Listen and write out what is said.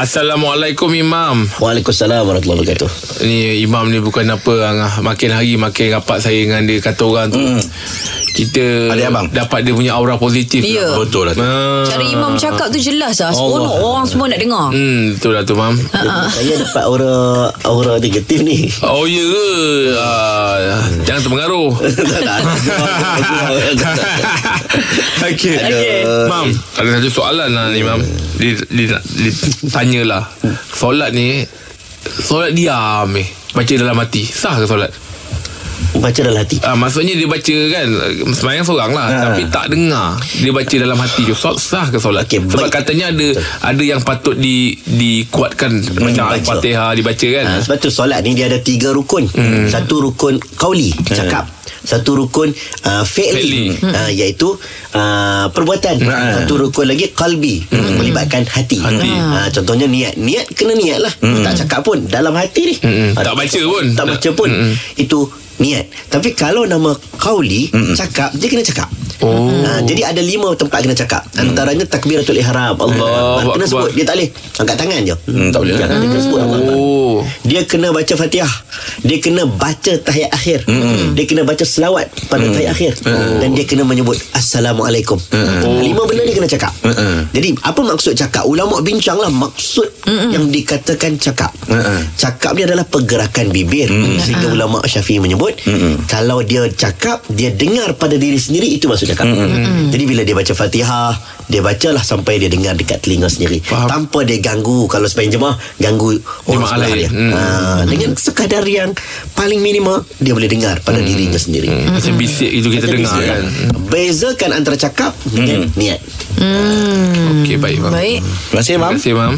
Assalamualaikum Imam Waalaikumsalam warahmatullahi wabarakatuh. Ni Imam ni bukan apa Angah. Makin hari makin rapat saya dengan dia Kata orang tu Hmm. Kita Adik abang. Dapat dia punya aura positif Ya. Betul lah tu. Ah. Cara Imam cakap tu jelas lah Seronok orang semua nak dengar Hmm, betul lah tu Mam. Saya dapat aura aura negatif ni. Oh ya ke? Ah, jangan terpengaruh. tak. Okey. Okey. Mam, ada satu soalan lah ni Mam. Dia, dia, tanyalah. Solat ni solat diam ni. Baca dalam hati. Sah ke solat? Baca dalam hati. Ah, maksudnya dia baca kan Semayang seorang lah Ha. Tapi tak dengar Dia baca dalam hati dia Sol, Sah ke solat Okey, Sebab baik. katanya ada Ada yang patut di Dikuatkan Macam baca. Al-Fatihah Dibaca kan Ha, sebab tu solat ni dia ada tiga rukun. Hmm. Satu rukun kauli, cakap. Satu rukun uh, fi'li, Fi'li. uh, iaitu uh, perbuatan. Ha. Satu rukun lagi kalbi, melibatkan hati. Hati. Uh, contohnya niat. Niat kena niat lah. Tak cakap pun dalam hati ni. Mm-mm. Ah, Tak baca pun. Tak baca pun. Mm-mm. Itu niat. Tapi kalau nama kauli, cakap, dia kena cakap. Oh. Ha, jadi ada lima tempat kena cakap. Antaranya takbiratul ihram. Allah. Allahu Kena Akbar. sebut. Dia tak boleh angkat tangan je. Hmm, tak boleh lah. Jangan dia kena sebut. Allah. Oh Dia kena baca Fatihah. Dia kena baca tahiyat akhir. Mm. Dia kena baca selawat pada mm. tahiyat akhir. Dan dia kena menyebut Assalamualaikum. Mm. Lima benda dia kena cakap. Mm-mm. Jadi apa maksud cakap? Ulama bincanglah maksud mm yang dikatakan cakap. Mm-mm. Cakap ni adalah pergerakan bibir. Sehingga ulama Syafi'i menyebut kalau dia cakap, dia dengar pada diri sendiri itu maksud cakap. Jadi bila dia baca Fatihah, dia bacalah sampai dia dengar dekat telinga sendiri. Faham. Tanpa dia ganggu kalau sebaik jemaah ganggu orang Jemaah sebelah lain. dia. Hmm. Ha, dengan sekadar yang paling minima dia boleh dengar pada dirinya sendiri. Hmm, Macam bisik itu kita Macam dengar bisik. kan Bezakan antara cakap dengan niat. Hmm Okey baik Mam Baik Terima kasih, Terima Mam. kasih Mam